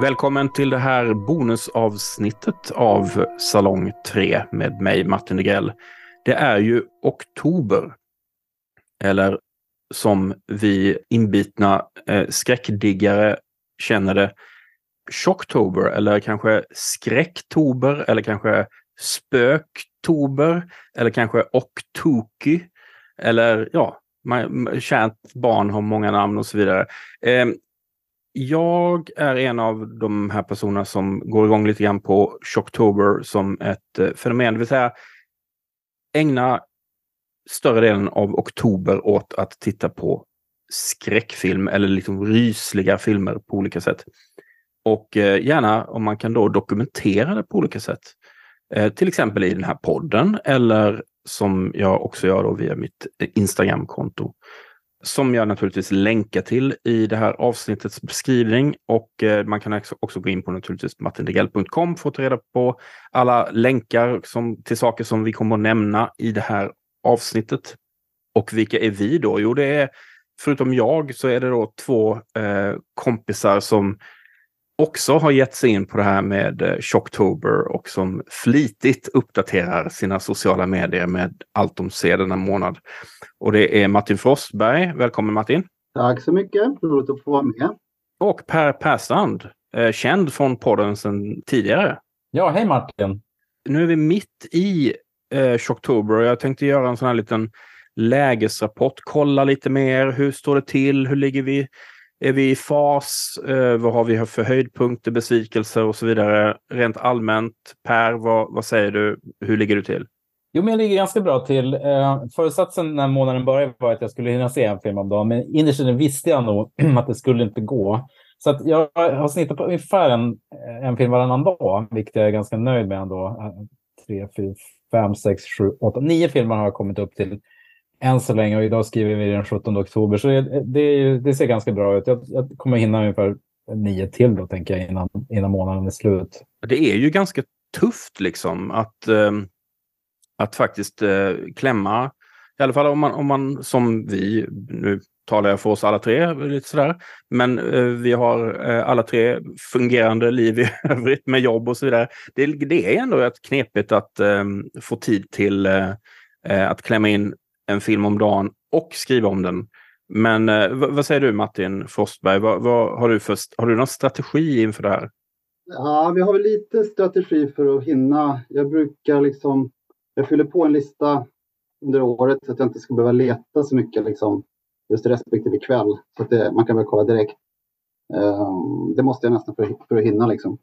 Välkommen till det här bonusavsnittet av Salong 3 med mig Martin Degrell. Det är ju oktober. Eller som vi inbitna eh, skräckdiggare känner det, Chocktober eller kanske Skräcktober eller kanske Spöktober eller kanske Oktoki. Eller ja, man, kärt barn har många namn och så vidare. Eh, jag är en av de här personerna som går igång lite grann på Shocktober som ett eh, fenomen. Det vill säga ägna större delen av oktober åt att titta på skräckfilm eller liksom rysliga filmer på olika sätt. Och eh, gärna om man kan då dokumentera det på olika sätt. Eh, till exempel i den här podden eller som jag också gör då via mitt Instagramkonto som jag naturligtvis länkar till i det här avsnittets beskrivning. Och eh, man kan också gå in på naturligtvis martindegell.com för att ta reda på alla länkar som, till saker som vi kommer att nämna i det här avsnittet. Och vilka är vi då? Jo, det är förutom jag så är det då två eh, kompisar som också har gett sig in på det här med eh, Shocktober och som flitigt uppdaterar sina sociala medier med allt de ser denna månad. Och det är Martin Frostberg. Välkommen Martin! Tack så mycket! Roligt att få vara med. Och Per Perstrand, eh, känd från podden sedan tidigare. Ja, hej Martin! Nu är vi mitt i eh, Shocktober och jag tänkte göra en sån här liten lägesrapport, kolla lite mer. Hur står det till? Hur ligger vi är vi i fas? Eh, vad har vi för höjdpunkter, besvikelser och så vidare? Rent allmänt, Per, vad, vad säger du? Hur ligger du till? Jo, men jag ligger ganska bra till. Eh, föresatsen när månaden började var att jag skulle hinna se en film om dagen, men innerst inne visste jag nog att det skulle inte gå. Så att jag har snittat på ungefär en, en film varannan dag, vilket jag är ganska nöjd med ändå. Eh, tre, fyra, fem, sex, sju, åtta, nio filmer har jag kommit upp till än så länge och idag skriver vi den 17 oktober. Så det, det, det ser ganska bra ut. Jag, jag, kommer hinna ungefär nio till då, tänker jag, innan, innan månaden är slut. Det är ju ganska tufft liksom att, eh, att faktiskt eh, klämma, i alla fall om man, om man som vi, nu talar jag för oss alla tre, lite sådär, men eh, vi har eh, alla tre fungerande liv i övrigt med jobb och så vidare. Det, det är ändå rätt knepigt att eh, få tid till eh, att klämma in en film om dagen och skriva om den. Men eh, vad säger du Martin Frostberg? Vad, vad, har, du för, har du någon strategi inför det här? Ja, vi har väl lite strategi för att hinna. Jag brukar liksom, jag fyller på en lista under året så att jag inte ska behöva leta så mycket liksom, just respektive kväll. Så att det, man kan väl kolla direkt. Um, det måste jag nästan för, för att hinna liksom.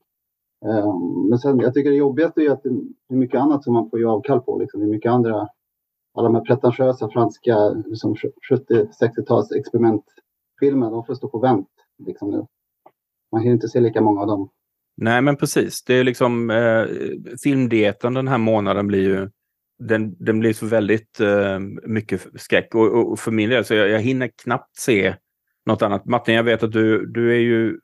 Um, men sen, jag tycker det jobbigaste är att det är mycket annat som man får ge avkall på. Liksom. Det är mycket andra alla de här pretentiösa franska liksom 70-60-tals experimentfilmerna, de får stå på vänt liksom nu. Man hinner inte se lika många av dem. Nej, men precis. Det är liksom eh, filmdieten den här månaden blir ju den, den blir så väldigt eh, mycket skräck. Och, och, för min del så jag, jag hinner knappt se något annat. Martin, jag vet att du, du är ju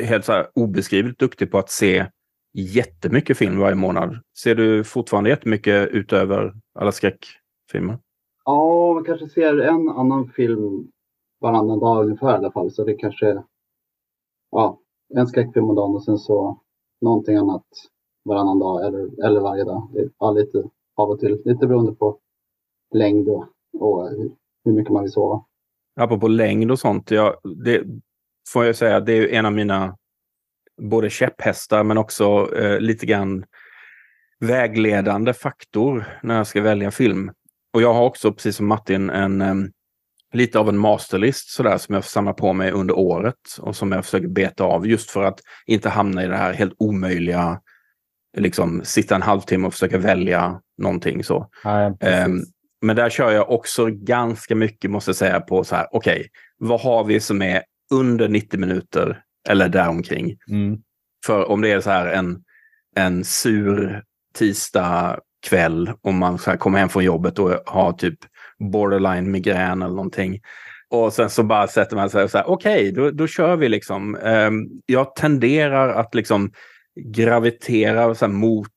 helt så här obeskrivligt duktig på att se jättemycket film varje månad. Ser du fortfarande jättemycket utöver alla skräckfilmer? Ja, man kanske ser en annan film varannan dag ungefär i alla fall. Så det kanske ja, en skräckfilm om dagen och sen så någonting annat varannan dag eller, eller varje dag. Ja, lite av och till. Lite beroende på längd och, och hur mycket man vill sova. Apropå längd och sånt. Ja, det får jag säga, det är en av mina både käpphästar men också eh, lite grann vägledande faktor när jag ska välja film. Och jag har också, precis som Martin, en um, lite av en masterlist sådär som jag samlar på mig under året och som jag försöker beta av just för att inte hamna i det här helt omöjliga, liksom sitta en halvtimme och försöka välja någonting så. Ja, um, men där kör jag också ganska mycket, måste jag säga, på så här, okej, okay, vad har vi som är under 90 minuter eller däromkring. Mm. För om det är så här en, en sur tisdag kväll om man så kommer hem från jobbet och har typ borderline migrän eller någonting. Och sen så bara sätter man sig och säger okej, okay, då, då kör vi liksom. Um, jag tenderar att liksom gravitera så mot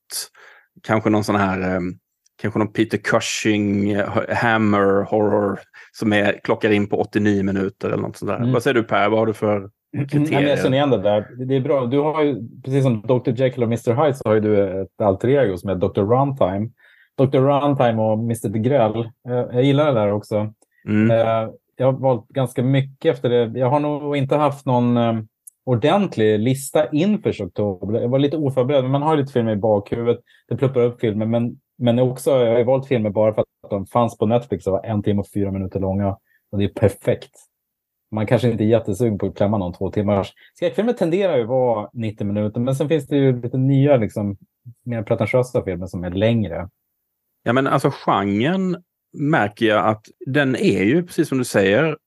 kanske någon sån här, um, kanske någon Peter Cushing, Hammer, horror som är, klockar in på 89 minuter eller något sånt där. Mm. Vad säger du Per, vad har du för kriterier. jag känner igen det där. Det är bra. Du har ju, precis som Dr. Jekyll och Mr. Hyde så har ju du ett alter ego som är Dr. Runtime. Dr. Runtime och Mr. Degrell. Eh, jag gillar det där också. Mm. Eh, jag har valt ganska mycket efter det. Jag har nog inte haft någon eh, ordentlig lista inför oktober. Jag var lite oförberedd, men man har lite filmer i bakhuvudet. Det pluppar upp filmer, men, men också, jag har valt filmer bara för att de fanns på Netflix och var en timme och fyra minuter långa. Och det är perfekt. Man kanske inte är jättesugen på att klämma någon två timmars. Skräckfilmer tenderar ju att vara 90 minuter, men sen finns det ju lite nya, liksom, mer pretentiösa filmer som är längre. Ja, men alltså genren märker jag att den är ju, precis som du säger,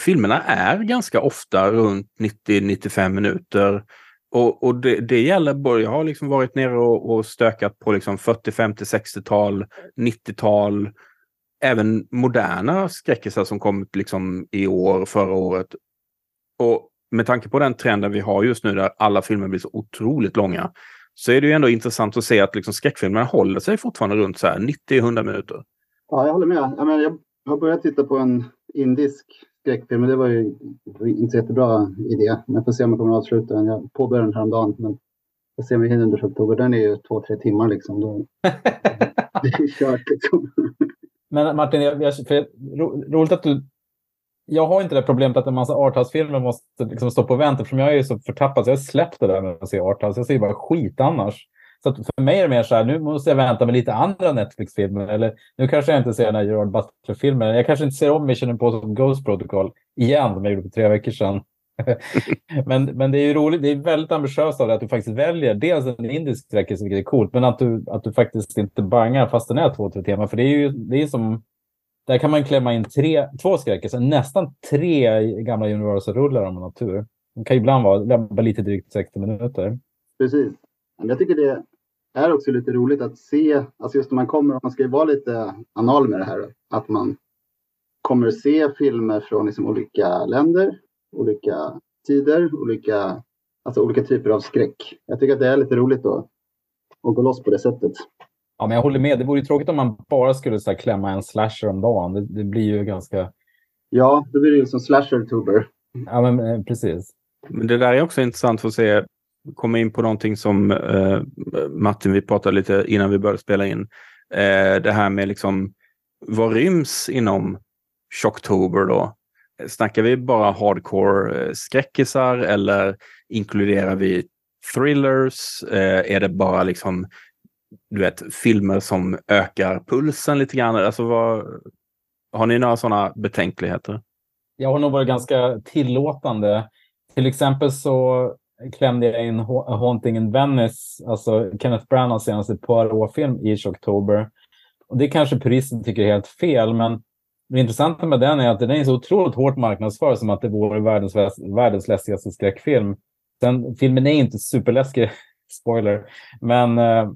filmerna är ganska ofta runt 90-95 minuter. Och, och det, det, gäller både, jag har liksom varit nere och, och stökat på liksom 40, 50, 60-tal, 90-tal, även moderna skräckisar som kommit liksom i år, förra året. Och med tanke på den trenden vi har just nu där alla filmer blir så otroligt långa så är det ju ändå intressant att se att liksom skräckfilmerna håller sig fortfarande runt 90-100 minuter. Ja, jag håller med. Jag, menar, jag har börjat titta på en indisk skräckfilm, men det var ju inte jättebra idé. Men jag får se om jag kommer att avsluta den. Jag påbörjade den häromdagen, men jag ser om vi hinner under oktober. Den är ju två, tre timmar liksom. Då, det är kört liksom. Men Martin, jag, jag, för, ro, roligt att du... Jag har inte det problemet att en massa arthouse-filmer måste liksom stå på vänt eftersom jag är så förtappad så jag har släppt det där med att se arthouse. Jag ser bara skit annars. Så för mig är det mer så här, nu måste jag vänta med lite andra Netflix-filmer. Eller nu kanske jag inte ser den här Gerard Butler-filmen. Jag kanske inte ser om Mission Impossible Ghost Protocol igen, som jag gjorde för tre veckor sedan. men, men det är ju roligt, det är väldigt ambitiöst av dig att du faktiskt väljer dels en indisk sträckelse, vilket är coolt, men att du, att du faktiskt inte bangar fast den är två, tre teman. För det är ju det är som, där kan man klämma in tre, två skräckelser, nästan tre gamla Universal-rullar om man har tur. De kan ibland vara lite drygt 60 minuter. Precis. Jag tycker det är också lite roligt att se, alltså just när man kommer, man ska ju vara lite anal med det här, att man kommer se filmer från liksom olika länder, olika tider, olika, alltså olika typer av skräck. Jag tycker att det är lite roligt då, att gå loss på det sättet. Ja, men jag håller med. Det vore ju tråkigt om man bara skulle så här, klämma en slasher om dagen. Det, det blir ju ganska... Ja, då blir det ju som slasher-tuber. Ja, men eh, precis. Men det där är också intressant för att se komma in på någonting som eh, Martin, vi pratade lite innan vi började spela in. Eh, det här med liksom vad ryms inom Shocktober då? Snackar vi bara hardcore-skräckisar eh, eller inkluderar vi thrillers? Eh, är det bara liksom du vet, filmer som ökar pulsen lite grann? Alltså vad, har ni några sådana betänkligheter? Jag har nog varit ganska tillåtande. Till exempel så klämde jag in Haunting in Venice, alltså Kenneth Branaghs senaste Poirot-film i oktober. Och det kanske puristen tycker är helt fel, men det intressanta med den är att den är så otroligt hårt marknadsförd som att det vore världens, världens läskigaste skräckfilm. Sen, filmen är inte superläskig, spoiler, men eh,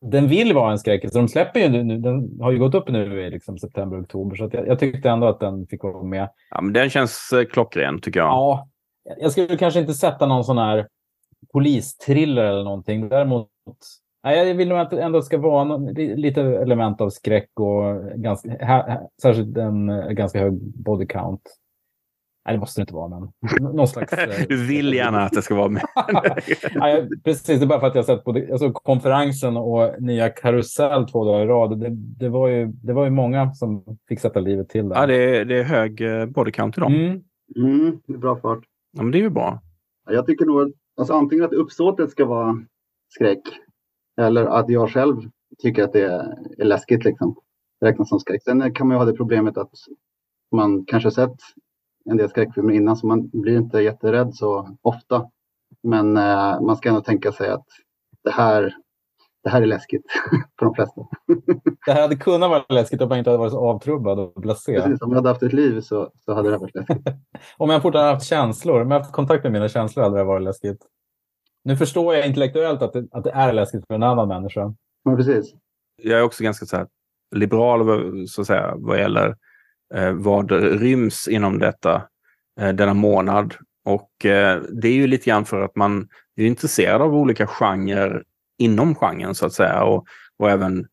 den vill vara en skräckis. De släpper ju nu, den har ju gått upp nu i liksom september, oktober, så jag, jag, tyckte ändå att den fick vara med. Ja, men den känns eh, klockren tycker jag. Ja, jag skulle kanske inte sätta någon sån här polistriller eller någonting. Däremot, jag vill nog att det ändå ska vara någon, lite element av skräck och ganska, här, särskilt en ganska hög body count. Nej, det måste det inte vara, men någon slags... Eh, du vill gärna att det ska vara med. Nej, precis, det är bara för att jag sett både alltså, konferensen och nya Karusell två dagar i rad. Det, det, var ju, det var ju många som fick sätta livet till där. Ja, det är, det är hög eh, body count i dem. Mm. Mm, det är bra fart. Ja, men det är ju bra. Jag tycker nog alltså, antingen att uppsåtet ska vara skräck eller att jag själv tycker att det är läskigt. Liksom. Det räknas som skräck. Sen kan man ju ha det problemet att man kanske sett en del skräckfilmer innan så man blir inte jätterädd så ofta. Men eh, man ska ändå tänka sig att det här det här är läskigt för de flesta. det här hade kunnat vara läskigt om man inte hade varit så avtrubbad och blasé. Precis, om jag hade haft ett liv så, så hade det varit läskigt. om jag fortfarande haft känslor, om jag haft kontakt med mina känslor hade det varit läskigt. Nu förstår jag intellektuellt att det, att det är läskigt för en annan människa. Ja, precis. Jag är också ganska så här, liberal så att säga, vad gäller eh, vad ryms inom detta eh, denna månad. Och eh, det är ju lite grann för att man är intresserad av olika genrer inom genren så att säga. Och, och även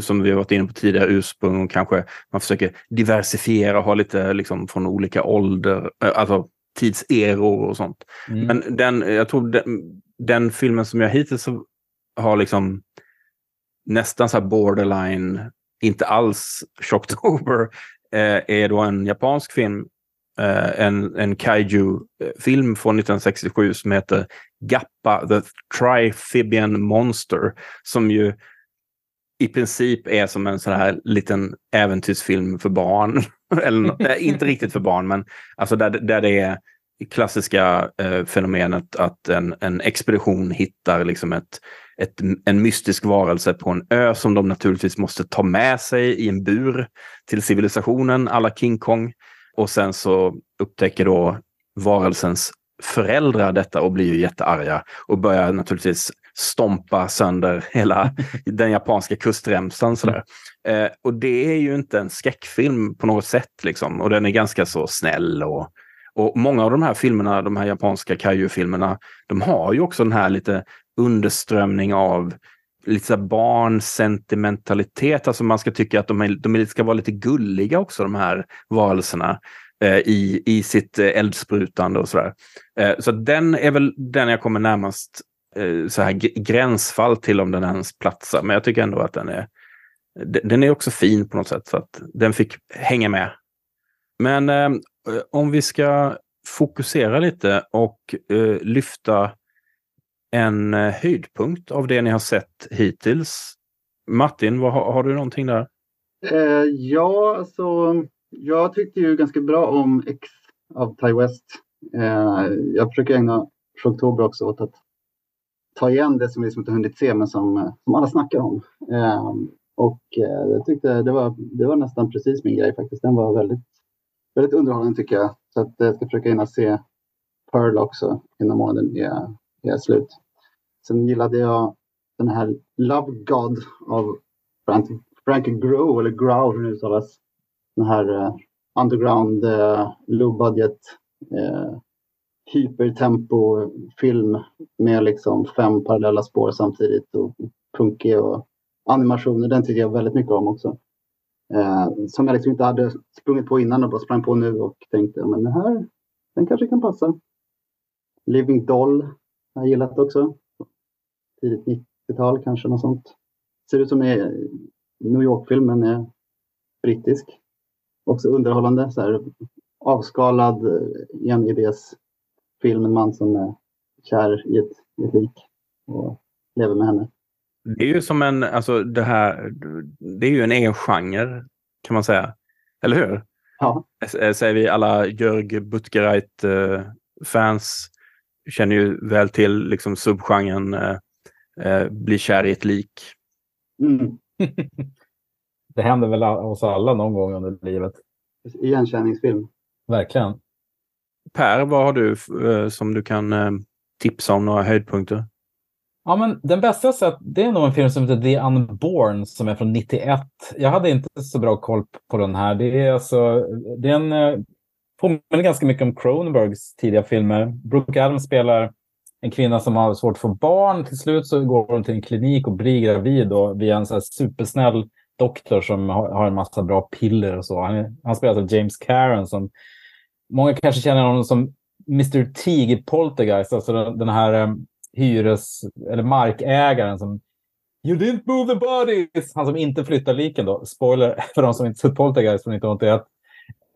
som vi har varit inne på tidigare, ursprung och kanske man försöker diversifiera och ha lite liksom från olika ålder, alltså tidseror och sånt. Mm. Men den, jag tror den, den filmen som jag hittills har liksom nästan så här borderline, inte alls Shocktober, eh, är då en japansk film, eh, en, en kaiju-film från 1967 som heter Gappa, The Trifibian Monster, som ju i princip är som en sån här liten äventyrsfilm för barn. Eller äh, inte riktigt för barn, men alltså där, där det är klassiska eh, fenomenet att en, en expedition hittar liksom ett, ett, en mystisk varelse på en ö som de naturligtvis måste ta med sig i en bur till civilisationen, alla King Kong. Och sen så upptäcker då varelsens föräldrar detta och blir ju jättearga och börjar naturligtvis stompa sönder hela den japanska kustremsan. Sådär. Eh, och det är ju inte en skräckfilm på något sätt. Liksom. Och den är ganska så snäll. Och, och många av de här filmerna, de här japanska kaiju-filmerna, de har ju också den här lite underströmning av lite så barnsentimentalitet. Alltså man ska tycka att de, är, de ska vara lite gulliga också, de här varelserna eh, i, i sitt eh, eldsprutande och sådär. Eh, så den är väl den jag kommer närmast eh, så här gränsfall till om den ens platsar. Men jag tycker ändå att den är, den är också fin på något sätt. Så att den fick hänga med. Men eh, Eh, om vi ska fokusera lite och eh, lyfta en eh, höjdpunkt av det ni har sett hittills. Martin, vad, har, har du någonting där? Eh, ja, alltså jag tyckte ju ganska bra om X av Ty West. Eh, jag försöker ägna oktober också åt att ta igen det som vi inte hunnit se men som, eh, som alla snackar om. Eh, och eh, jag tyckte det var, det var nästan precis min grej faktiskt. Den var väldigt, väldigt underhållande tycker jag. Så att eh, jag ska försöka hinna se Pearl också innan månaden är, är slut. Sen gillade jag den här Love God av Frank, Frank Grow, eller Grow hur det uttalas. Den här uh, underground eh, uh, low budget uh, hypertempo-film med liksom fem parallella spår samtidigt och punkig och animationer. Den tycker jag väldigt mycket om också. Eh, som jag liksom inte hade sprungit på innan och bara sprang på nu och tänkte men den här den kanske kan passa. Living Doll har jag gillat också. Tidigt 90-tal kanske något sånt. Ser ut som en New York-film men är brittisk. Också underhållande. Så här, avskalad eh, enidés film. En man som är kär i ett, i ett lik och lever med henne. Det är ju som en, alltså det här, det är ju en egen genre kan man säga. Eller hur? Ja. Säger vi alla Jörg Butgereit-fans känner ju väl till liksom subgenren eh, eh, bli kär i ett lik. Mm. det händer väl oss alla någon gång under livet. Igenkänningsfilm. Verkligen. Per, vad har du eh, som du kan eh, tipsa om några höjdpunkter? Ja, men den bästa jag sett, det är nog en film som heter The Unborn som är från 91. Jag hade inte så bra koll på den här. Det är alltså, den eh, påminner ganska mycket om Cronenbergs tidiga filmer. Brooke Adams spelar en kvinna som har svårt att få barn. Till slut så går hon till en klinik och blir gravid och via en så supersnäll doktor som har, har, en massa bra piller och så. Han, han spelar av James Caron. som många kanske känner honom som Mr. Teague i Poltergeist, alltså den, den här eh, hyres eller markägaren som You didn't move the bodies! Han som inte flyttar liken då. Spoiler för de som inte sett Poltergeist från 1981.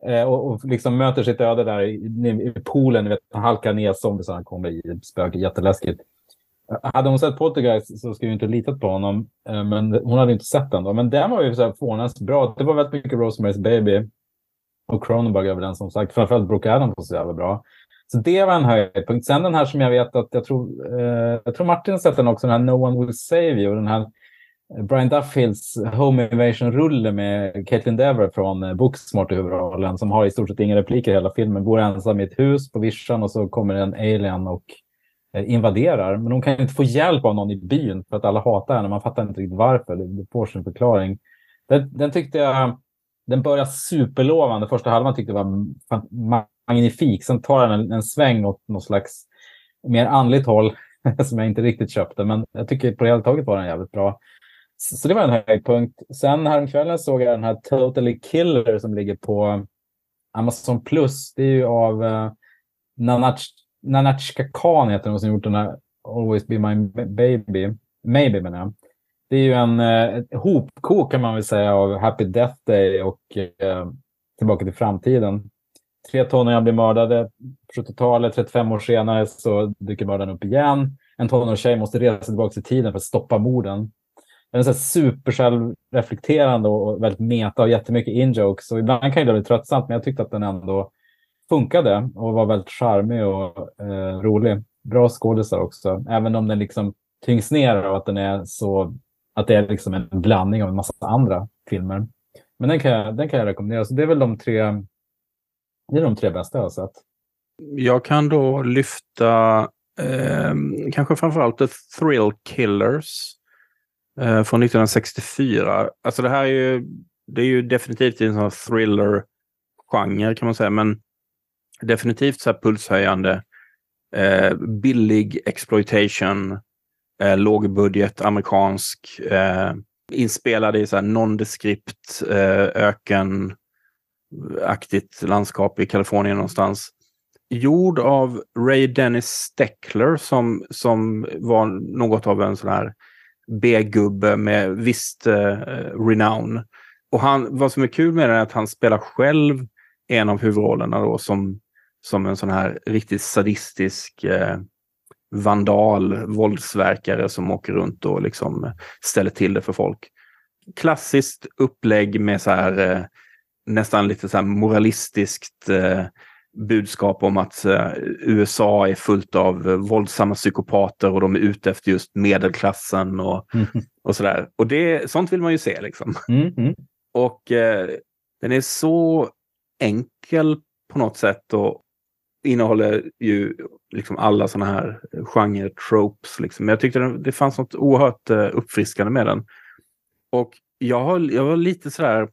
Eh, och, och liksom möter sitt öde där i, i, poolen. Ni vet, han halkar ner zombies han kommer i spöke. Jätteläskigt. Eh, hade hon sett Poltergeist så skulle jag inte litat på honom. Eh, men hon hade inte sett den då. Men den var ju så här bra. Det var väldigt mycket Rosemary's Baby. Och Cronenberg över den som sagt. Framförallt Brooke Adams var så jävla bra. Så det var en höjdpunkt. Sen den här som jag vet att jag tror, eh, jag tror Martin har sett den också, den här No One Will Save You. Den här eh, Brian Duffields Home Invasion-rulle med Caitlin Dever från eh, Booksmart i huvudrollen som har i stort sett inga repliker i hela filmen. Bor ensam i ett hus på vischan och så kommer en alien och eh, invaderar. Men hon kan inte få hjälp av någon i byn för att alla hatar henne. Man fattar inte riktigt varför. Det får sin förklaring. Den, den tyckte jag den börjar superlovande. Första halvan tyckte jag var magnifik. Sen tar den en, en sväng åt något slags mer andligt håll som jag inte riktigt köpte. Men jag tycker på det hela taget var den jävligt bra. Så, så det var en höjdpunkt. Sen häromkvällen såg jag den här Totally Killer som ligger på Amazon Plus. Det är ju av uh, Nanachka Khan heter hon som gjort den här Always Be My Baby. Maybe menar jag. Det är ju en eh, hopkok kan man väl säga av Happy Death Day och eh, Tillbaka till framtiden. Tre tonåringar blir mördade på 70-talet. 35 år senare så dyker mördaren upp igen. En tonårstjej måste resa tillbaka i tiden för att stoppa morden. Den är supersjälvreflekterande och väldigt meta och jättemycket in-jokes. Och ibland kan det bli tröttsamt, men jag tyckte att den ändå funkade och var väldigt charmig och eh, rolig. Bra skådisar också, även om den liksom tyngs ner av att den är så att det är liksom en blandning av en massa andra filmer. Men den kan jag, den kan jag rekommendera. Så det är väl de tre, det är de tre bästa jag har sett. Jag kan då lyfta eh, kanske framförallt The Thrill Killers eh, från 1964. Alltså det här är ju, det är ju definitivt en sån thriller-genre kan man säga, men definitivt så här pulshöjande. Eh, billig exploitation, eh, lågbudget amerikansk, eh, inspelad i så här nondescript eh, aktigt landskap i Kalifornien någonstans. Gjord av Ray Dennis Steckler som, som var något av en sån här B-gubbe med visst eh, renown. Och han, vad som är kul med det är att han spelar själv en av huvudrollerna då som, som en sån här riktigt sadistisk eh, vandal, våldsverkare som åker runt och liksom ställer till det för folk. Klassiskt upplägg med så här eh, nästan lite så moralistiskt eh, budskap om att eh, USA är fullt av eh, våldsamma psykopater och de är ute efter just medelklassen och, mm. och sådär. Och det, sånt vill man ju se liksom. Mm. Mm. Och eh, den är så enkel på något sätt och innehåller ju liksom alla sådana här genre-tropes. Liksom. Men jag tyckte det, det fanns något oerhört uppfriskande med den. Och jag, har, jag var lite sådär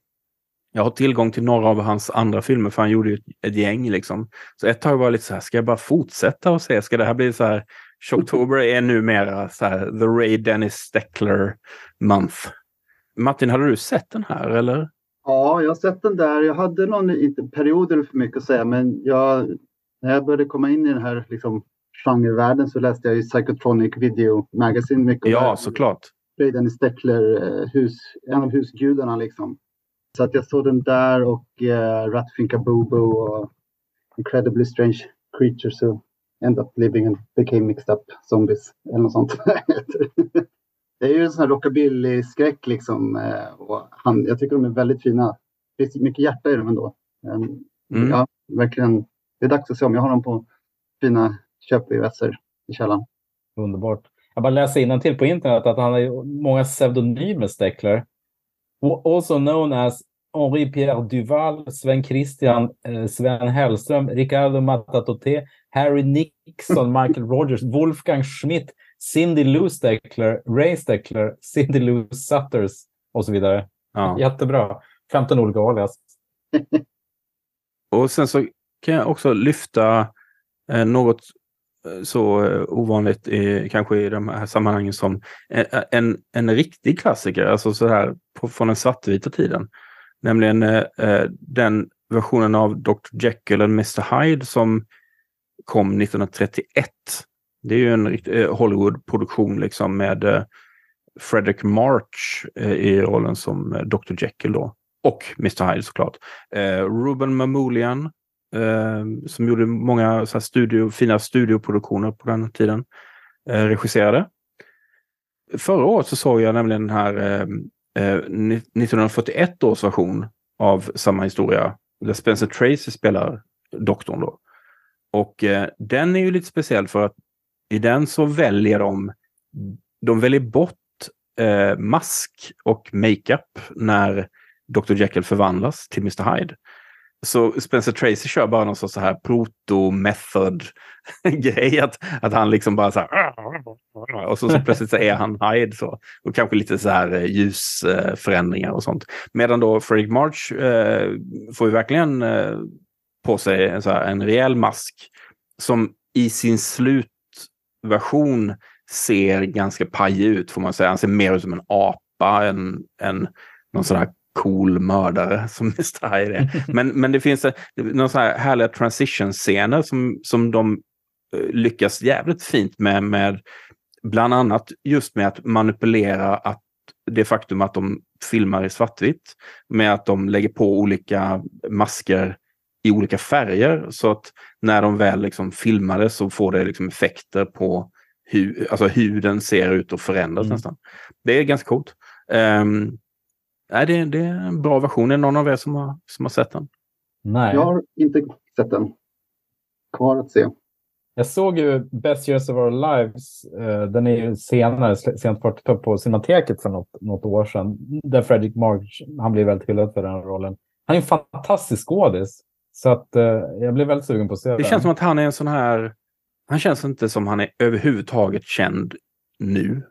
jag har tillgång till några av hans andra filmer för han gjorde ju ett, gäng liksom. Så ett tag var jag lite så här, ska jag bara fortsätta och se? Ska det här bli så här? Shocktober är numera så här, the Ray Dennis Steckler month. Martin, hade du sett den här eller? Ja, jag har sett den där. Jag hade någon inte perioder för mycket att säga, men jag, när jag började komma in i den här liksom, genrevärlden så läste jag ju Psychotronic Video Magazine mycket. Ja, såklart. Ray Dennis Steckler, eh, hus, en av husgudarna liksom. Så att jag såg den där och uh, Ratfinka Boo och Incredibly Strange Creatures who end up living and became mixed up zombies eller något sånt. det är ju en sån här rockabilly-skräck liksom. Eh, och han, jag tycker de är väldigt fina. Det finns mycket hjärta i dem ändå. Mm. Ja, verkligen. Det är dags att se om jag har dem på fina köp-VHSer i källaren. Underbart. Jag bara läser till på internet att han har många pseudonymer, Steckler also known as Henri-Pierre Duval, Sven Christian, eh, Sven Hellström, Ricardo Matatote, Harry Nixon, Michael Rogers, Wolfgang Schmidt, Cindy Lou Steckler, Ray Steckler, Cindy Lou Sutters och så vidare. Ja. Jättebra. 15 olika alias. och sen så kan jag också lyfta eh, något så eh, ovanligt i, kanske i de här sammanhangen som eh, eh, en, en, riktig klassiker, alltså så här på, från den svartvita tiden. Nämligen eh, den versionen av Dr. Jekyll och Mr. Hyde som kom 1931. Det är ju en eh, Hollywood-produktion liksom med eh, Frederick March eh, i rollen som Dr. Jekyll då. Och Mr. Hyde såklart. Ruben Mamoulian eh, som gjorde många så studio, fina studioproduktioner på den tiden. Eh, regisserade. Förra året så såg jag nämligen den här ehm, eh, 1941 års version av samma historia. Där Spencer Tracy spelar doktorn då. Och eh, den är ju lite speciell för att i den så väljer de, de väljer bort eh, mask och makeup när Dr. Jekyll förvandlas till Mr. Hyde. Så Spencer Tracy kör bara någon sorts så här proto-method-grej. Att, att han liksom bara så här... Och så, så plötsligt så är han Hyde. Så, och kanske lite så här eh, ljusförändringar och sånt. Medan då Fredrik March eh, får ju verkligen eh, på sig en, så här, en rejäl mask. Som i sin slutversion ser ganska pajig ut får man säga. Han ser mer ut som en apa än, än någon sån här cool mördare som Mr. Hyde är. Men, men det finns några så här härliga transition-scener som, som de eh, lyckas jävligt fint med, med bland annat just med att manipulera att det faktum att de filmar i svartvitt med att de lägger på olika masker i olika färger så att när de väl liksom filmar det så får det liksom effekter på hur, alltså hur den ser ut och förändras mm. nästan. Det är ganska coolt. Um, nej, det, det, är en bra version. Är det någon av er som har, som har sett den? Nej. Jag har inte sett den. Kvar att se. Jag såg ju Best Years of Our Lives. Uh, den är ju senare, sent 40 på Cinemateket för något, något år sedan. Där Fredrik March, han blir väldigt hyllad för den rollen. Han är en fantastisk skådis. Så att uh, jag blev väldigt sugen på att se det. Det känns som att han är en sån här... Han känns inte som han är överhuvudtaget känd nu.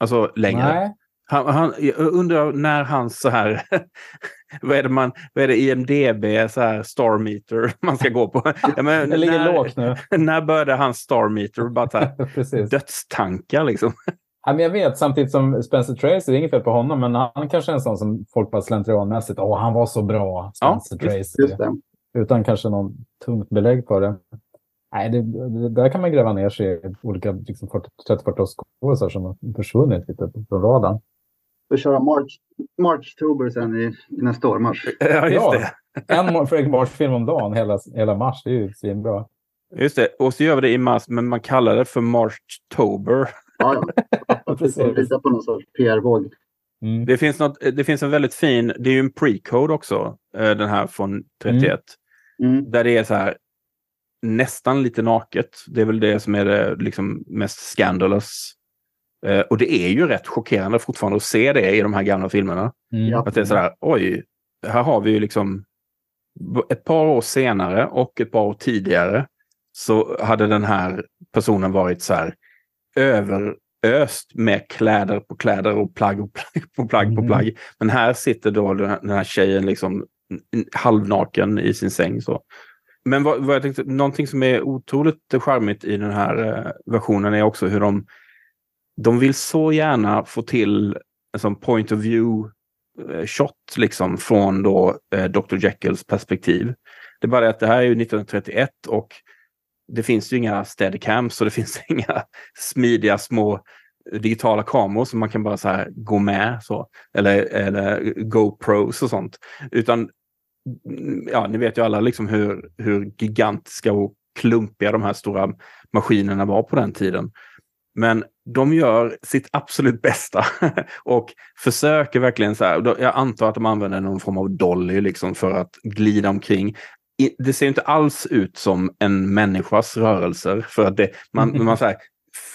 Alltså längre. Nej. Han, han, jag undrar när hans så här, vad är det man, vad är det IMDB, så här star meter man ska gå på? Ja, men, det ligger när, lågt nu. När började hans star meter? Bara så här, dödstankar liksom. Ja, men jag vet, samtidigt som Spencer Tracy, det är inget fel på honom, men han kanske är en sån som folk bara slentrianmässigt, åh han var så bra, Spencer ja, Tracy. Just det. Utan kanske någon tungt belägg på det. Nej, det, det, där kan man gräva ner sig i olika liksom, 30-40 skådisar som har försvunnit lite från radarn får köra March, March Tober sen i, i nästa år, mars. Ja, just det. en Fredrik March-film om dagen hela, hela mars. Det är ju svinbra. Just det. Och så gör vi det i mars, men man kallar det för March-Tober. Ja, ja. Precis. på någon sorts PR-våg. Mm. Det, finns något, det finns en väldigt fin, det är ju en pre-code också, eh, den här från 31. Mm. Mm. Där det är så här nästan lite naket. Det är väl det som är det liksom mest scandalous och det är ju rätt chockerande fortfarande att se det i de här gamla filmerna. Mm. Att det är sådär, oj, här har vi ju liksom ett par år senare och ett par år tidigare så hade den här personen varit så här överöst med kläder på kläder och plagg och plagg på plagg mm. på plagg. Men här sitter då den här tjejen liksom halvnaken i sin säng. Så. Men vad, vad jag tänkte, någonting som är otroligt charmigt i den här eh, versionen är också hur de de vill så gärna få till en sån point of view eh, shot liksom från då eh, Dr. Jekylls perspektiv. Det är bara det att det här är ju 1931 och det finns ju inga steadicams och det finns inga smidiga små digitala kameror som man kan bara så här gå med så. Eller, eller GoPros och sånt. Utan mm, ja, ni vet ju alla liksom hur, hur gigantiska och klumpiga de här stora maskinerna var på den tiden. Men de gör sitt absolut bästa och försöker verkligen så här. Jag antar att de använder någon form av dolly liksom för att glida omkring. Det ser inte alls ut som en människas rörelser för att det, man, man så här,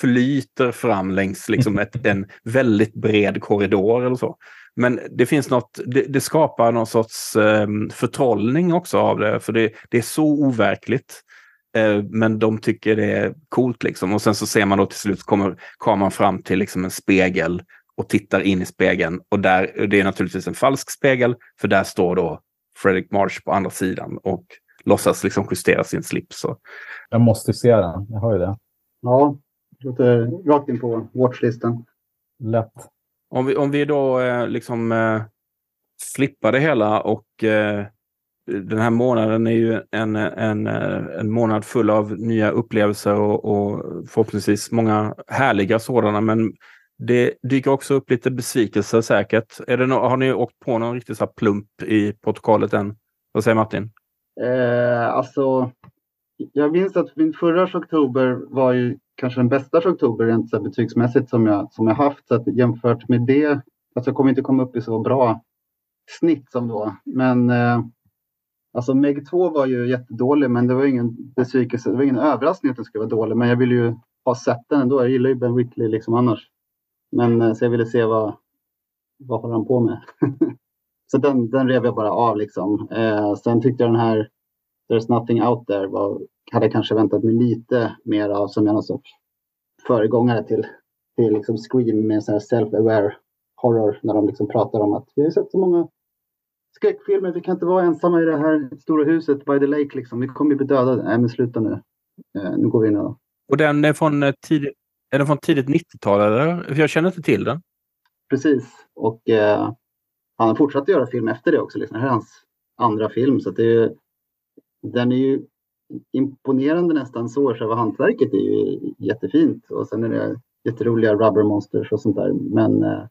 flyter fram längs liksom ett, en väldigt bred korridor eller så. Men det finns något, det, det skapar någon sorts eh, förtrollning också av det, för det, det är så overkligt. Eh, men de tycker det är coolt liksom. Och sen så ser man då till slut kommer kameran fram till liksom en spegel och tittar in i spegeln. Och där, det är naturligtvis en falsk spegel, för där står då Fredrik Marsh på andra sidan och låtsas liksom justera sin slips. Så. Jag måste se den, jag har ju det. Ja, låter rakt in på watchlistan. Lätt. Om vi, om vi då eh, liksom eh, slippar det hela och eh, den här månaden är ju en, en, en månad full av nya upplevelser och, och förhoppningsvis många härliga sådana. Men det dyker också upp lite besvikelser säkert. Är det no har ni åkt på någon riktig så plump i protokollet än? Vad säger Martin? Eh, alltså, jag minns att min förra oktober var ju kanske den bästa oktober rent så betygsmässigt som jag, som jag haft. Så att jämfört med det, alltså jag kommer inte komma upp i så bra snitt som då. Men eh, Alltså Meg 2 var ju jättedålig men det var ingen besvikelse. Det var ingen överraskning att den skulle vara dålig men jag ville ju ha sett den ändå. Jag gillar ju Ben Whitley liksom annars. Men eh, så jag ville se vad, vad håller han på med. så den, den rev jag bara av liksom. Eh, sen tyckte jag den här There's nothing out there var, hade kanske väntat mig lite mer av som en sorts föregångare till, till liksom Scream med så här self-aware horror när de liksom pratar om att vi har sett så många skräckfilmer, vi kan inte vara ensamma i det här stora huset by the lake liksom. Vi kommer bli dödade. Nej men sluta nu. Eh, nu går vi in och... Och den är från, eh, tidigt, är den från tidigt 90-tal eller? Jag känner inte till den. Precis. Och eh, han har fortsatt göra film efter det också. Liksom. Det här är hans andra film. Så det är, den är ju imponerande nästan så. Själva hantverket är ju jättefint. Och sen är det jätteroliga rubber monsters och sånt där. Men eh,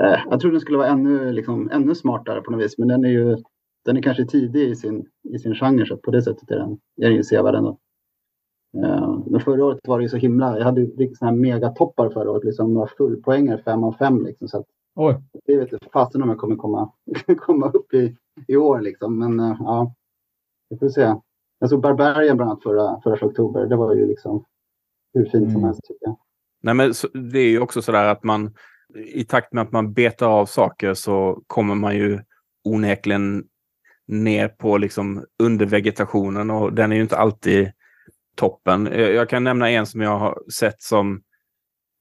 eh, jag tror den skulle vara ännu, liksom, ännu smartare på något vis. Men den är ju den är kanske tidig i sin, i sin genre så på det sättet är den, är den ju sevärd ändå. Uh, men förra året var det ju så himla, jag hade riktigt sådana här megatoppar förra året, liksom några fullpoänger, fem av fem liksom. Så att, Oj. Det vet inte fasen om jag kommer komma, komma upp i, i år liksom. Men uh, ja, vi får se. Jag såg Barbarian bland annat förra, förra oktober. Det var ju liksom hur fint mm. som helst tycker jag. Nej, men så, det är ju också sådär att man i takt med att man betar av saker så kommer man ju onekligen ner på liksom undervegetationen och den är ju inte alltid toppen. Eh, jag kan nämna en som jag har sett som,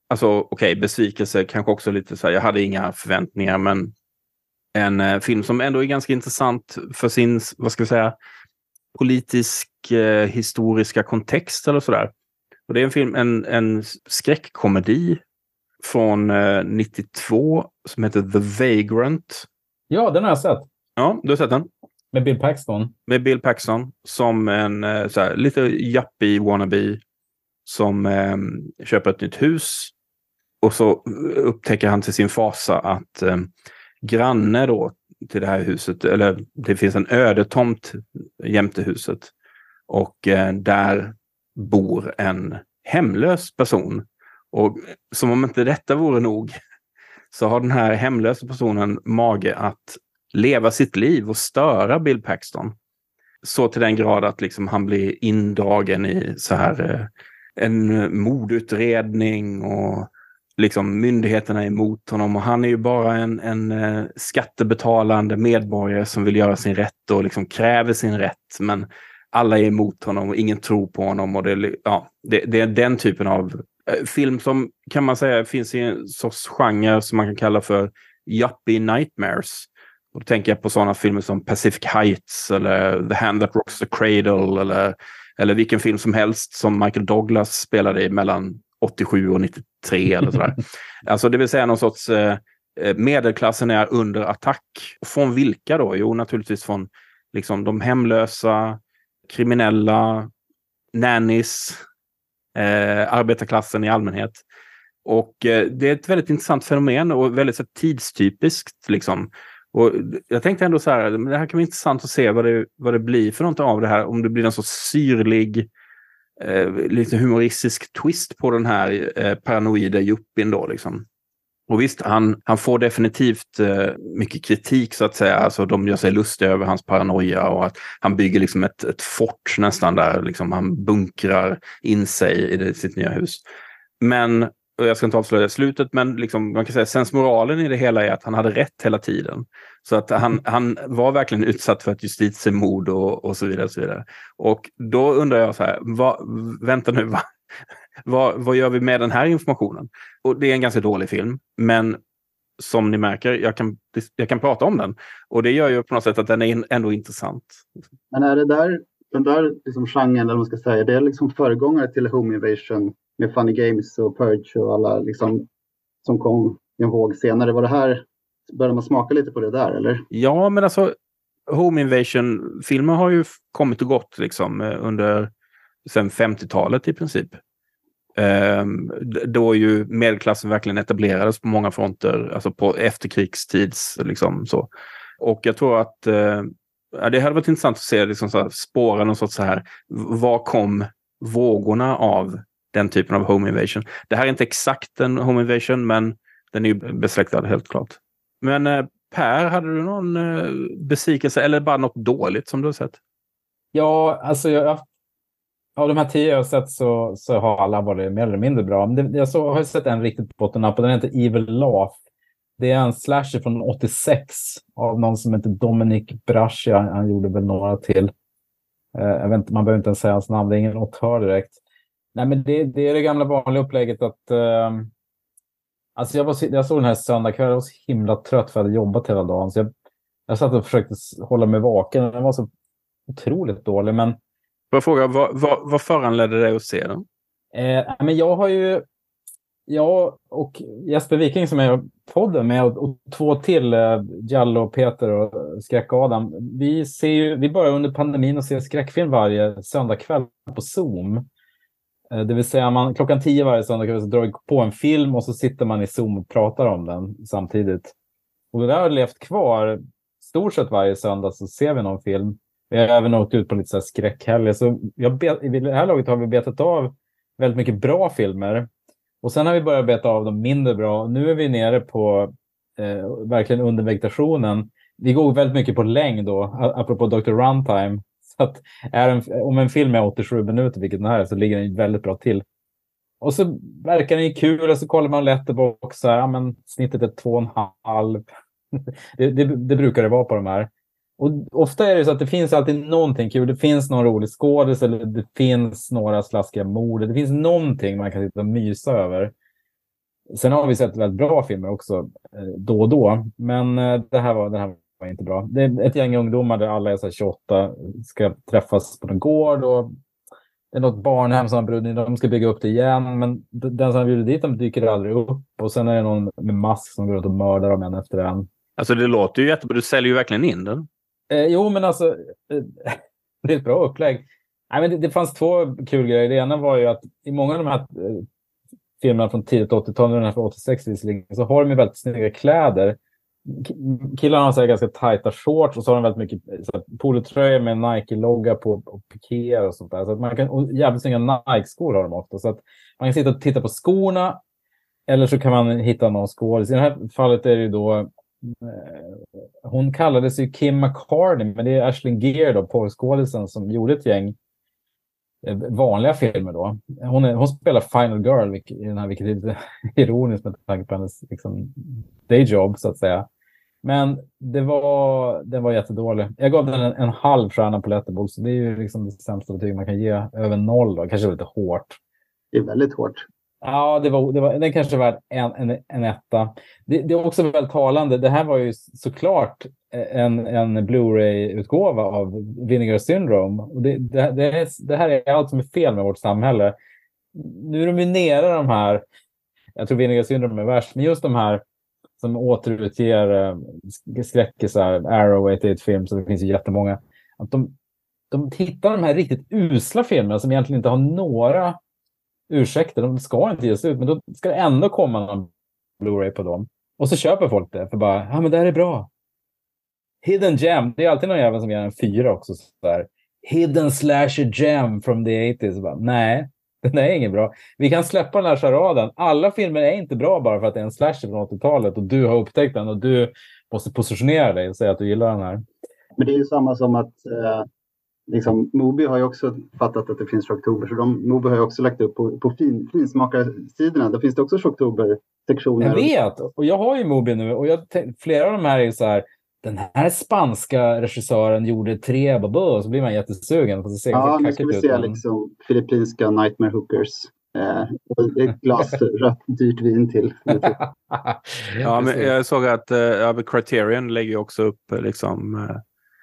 alltså okej, okay, besvikelse, kanske också lite så här, jag hade inga förväntningar, men en eh, film som ändå är ganska intressant för sin, vad ska vi säga, politisk eh, historiska kontext eller sådär. Och det är en film, en, en skräckkomedi från eh, 92 som heter The Vagrant. Ja, den har jag sett. Ja, du har sett den? Med Bill Paxton? Med Bill Paxton som en eh, här, lite yuppie wannabe som eh, köper ett nytt hus. Och så upptäcker han till sin fasa att eh, granne då till det här huset, eller det finns en ödetomt jämte huset. Och eh, där bor en hemlös person. Och som om inte detta vore nog så har den här hemlösa personen mage att leva sitt liv och störa Bill Paxton. Så till den grad att liksom han blir indragen i så här eh, en mordutredning och liksom myndigheterna är emot honom och han är ju bara en, en eh, skattebetalande medborgare som vill göra sin rätt och liksom kräver sin rätt. Men alla är emot honom och ingen tror på honom. och Det, ja, det, det är den typen av film som kan man säga finns i en sorts genre som man kan kalla för yuppie nightmares. Och då tänker jag på sådana filmer som Pacific Heights eller The Hand That Rocks the Cradle eller, eller vilken film som helst som Michael Douglas spelade i mellan 87 och 93 eller sådär. alltså det vill säga någon sorts eh, eh, medelklassen är under attack. Från vilka då? Jo, naturligtvis från liksom, de hemlösa, kriminella, nannies, eh, arbetarklassen i allmänhet. Och eh, det är ett väldigt intressant fenomen och väldigt så, tidstypiskt. Liksom. Och jag tänkte ändå så här, det här kan vara intressant att se vad det, vad det blir för något av det här. Om det blir en så syrlig, eh, lite humoristisk twist på den här eh, paranoida yuppien då liksom. Och visst, han, han får definitivt eh, mycket kritik så att säga. Alltså de gör sig lustiga över hans paranoia och att han bygger liksom ett, ett fort nästan där. Liksom han bunkrar in sig i det, sitt nya hus. Men och jag ska inte avslöja slutet, men liksom, man kan säga sensmoralen i det hela är att han hade rätt hela tiden. Så att han, han var verkligen utsatt för ett justitiemord och, och så vidare. Och så vidare. Och då undrar jag så här, va, vänta nu, va? Vad, vad gör vi med den här informationen? Och det är en ganska dålig film, men som ni märker, jag kan, jag kan prata om den. Och det gör ju på något sätt att den är ändå intressant. Men är det där, den där liksom genren, eller man ska säga, det är liksom föregångare till Home Invasion med Funny Games och Purge och alla liksom, som kom i en våg senare. Var det här, började man smaka lite på det där eller? Ja, men alltså Home Invasion-filmer har ju kommit och gått liksom eh, under sen 50-talet i princip. Ehm, då ju medelklassen verkligen etablerades på många fronter, alltså på efterkrigstids liksom så. Och jag tror att eh, ja, det hade varit intressant att se liksom så här, spåra någon sorts så här, var kom vågorna av den typen av home invasion. Det här är inte exakt en home invasion, men den är ju besläktad helt klart. Men eh, Per, hade du någon eh, besvikelse eller bara något dåligt som du har sett? Ja, alltså jag, av de här tio jag har sett så, så har alla varit mer eller mindre bra. Men det, jag så, har sett en riktigt bottennapp och den heter Evil Laugh. Det är en slasher från 86 av någon som heter Dominic Brascia. Han gjorde väl några till. Eh, jag vet inte, man behöver inte ens säga hans namn, det är ingen auteur direkt. Nej, men det, det, är det gamla vanliga upplägget att... Eh, alltså jag, var, jag såg den här söndagskvällen, jag var så himla trött för jag hade jobbat hela dagen. Så jag, jag satt och försökte hålla mig vaken. Den var så otroligt dålig. Men... Får jag fråga, vad, vad, vad föranledde dig att se den? Eh, men jag har ju... jag och Jesper Viking som är podden med och, och två till, eh, Jallo, Peter och Skräck-Adam. Vi, ser ju, vi börjar under pandemin och ser skräckfilm varje söndagkväll på Zoom. Eh, det vill säga man, klockan tio varje söndagkväll så drar vi på en film och så sitter man i Zoom och pratar om den samtidigt. Och det där har levt kvar. Stort sett varje söndag så ser vi någon film. Vi har även åkt ut på lite så här skräckhelger. Så jag I det här laget har vi betat av väldigt mycket bra filmer. Och sen har vi börjat beta av de mindre bra. Nu är vi nere på eh, verkligen under vegetationen. Vi går väldigt mycket på längd då, apropå Dr. Runtime. Så att är en, om en film är 87 minuter, vilket den här är, så ligger den väldigt bra till. Och så verkar den ju kul och så kollar man letterbox. Ja, men snittet är 2,5. det, det, det brukar det vara på de här. Och ofta är det så att det finns alltid någonting kul. Det finns någon rolig skådis eller det finns några slaskiga mord. Det finns någonting man kan sitta och mysa över. Sen har vi sett väldigt bra filmer också eh, då och då. Men eh, det här var, det här var inte bra. Det är ett gäng ungdomar där alla är så 28, ska träffas på en gård och det är något barnhem som har brunnit. De ska bygga upp det igen, men den som har bjudit dit dem dyker aldrig upp. Och sen är det någon med mask som går runt och mördar dem en efter en. Alltså det låter ju jättebra. Du säljer ju verkligen in den. Eh, jo, men alltså, eh, det är ett bra upplägg. Nej, men det, det, fanns två kul grejer. Det ena var ju att i många av de här eh, filmerna från tidigt 80-tal, den här från 86 visserligen, så har de ju väldigt snygga kläder. Killarna har så ganska tajta shorts och så har de väldigt mycket eh, polotröjor med Nike-logga på och pikéer och sånt där. Så att man kan, och jävligt snygga Nike-skor har de ofta. Så att man kan sitta och titta på skorna eller så kan man hitta någon skådis. I det här fallet är det ju då Eh, hon kallades ju Kim McCartney, men det är Ashley Gear, då, porrskådisen, som gjorde ett gäng eh, vanliga filmer. Då. Hon, är, hon spelar Final Girl, vilket, den här, vilket är lite ironiskt med tanke på hennes liksom, dayjob, så att säga. Men det var, den var jättedålig. Jag gav den en, en halv stjärna på Letterboxd. Det är ju liksom det sämsta betyg man kan ge. Över noll då. Kanske lite hårt. Det är väldigt hårt. Ja, det var, det var, den kanske var en, en, en etta. Det, det, är också väldigt talande. Det här var ju såklart eh, en, en Blu-ray-utgåva av Vinegar Syndrome. Och det, det, det, är, det här är allt som är fel med vårt samhälle. Nu är de ju nere de här, jag tror Vinegar Syndrome är värst, men just de här som återutger eh, skräckisar, Arrow 88 Film, så det finns ju jättemånga. Att de, de hittar de här riktigt usla filmerna som egentligen inte har några ursäkter, de ska inte ges ut, men då ska det ändå komma någon Blu-ray på dem. Och så köper folk det för bara, ja men det här är bra. Hidden Gem, det är alltid någon jävel som ger en fyra också. Så där. Hidden Slasher Gem from the 80s. Bara, Nej, den är inget bra. Vi kan släppa den här charaden. Alla filmer är inte bra bara för att det är en slasher från 80-talet och du har upptäckt den och du måste positionera dig och säga att du gillar den här. Men det är ju samma som att eh, liksom, Moby har ju också fattat att det finns Shocktober. Så de, Moby har ju också lagt upp på, på fin, finsmakarsidorna. Där finns det också Shocktober-sektioner. Jag vet, och jag har ju Moby nu. Och jag, flera av de här är ju så här. Den här spanska regissören gjorde tre babö, så blir man jättesugen. För ja, nu ska vi se ut, liksom, filippinska Nightmare Hookers. Eh, och ett glas rött dyrt vin till. ja, men jag såg att uh, Criterion lägger också upp uh, liksom, uh,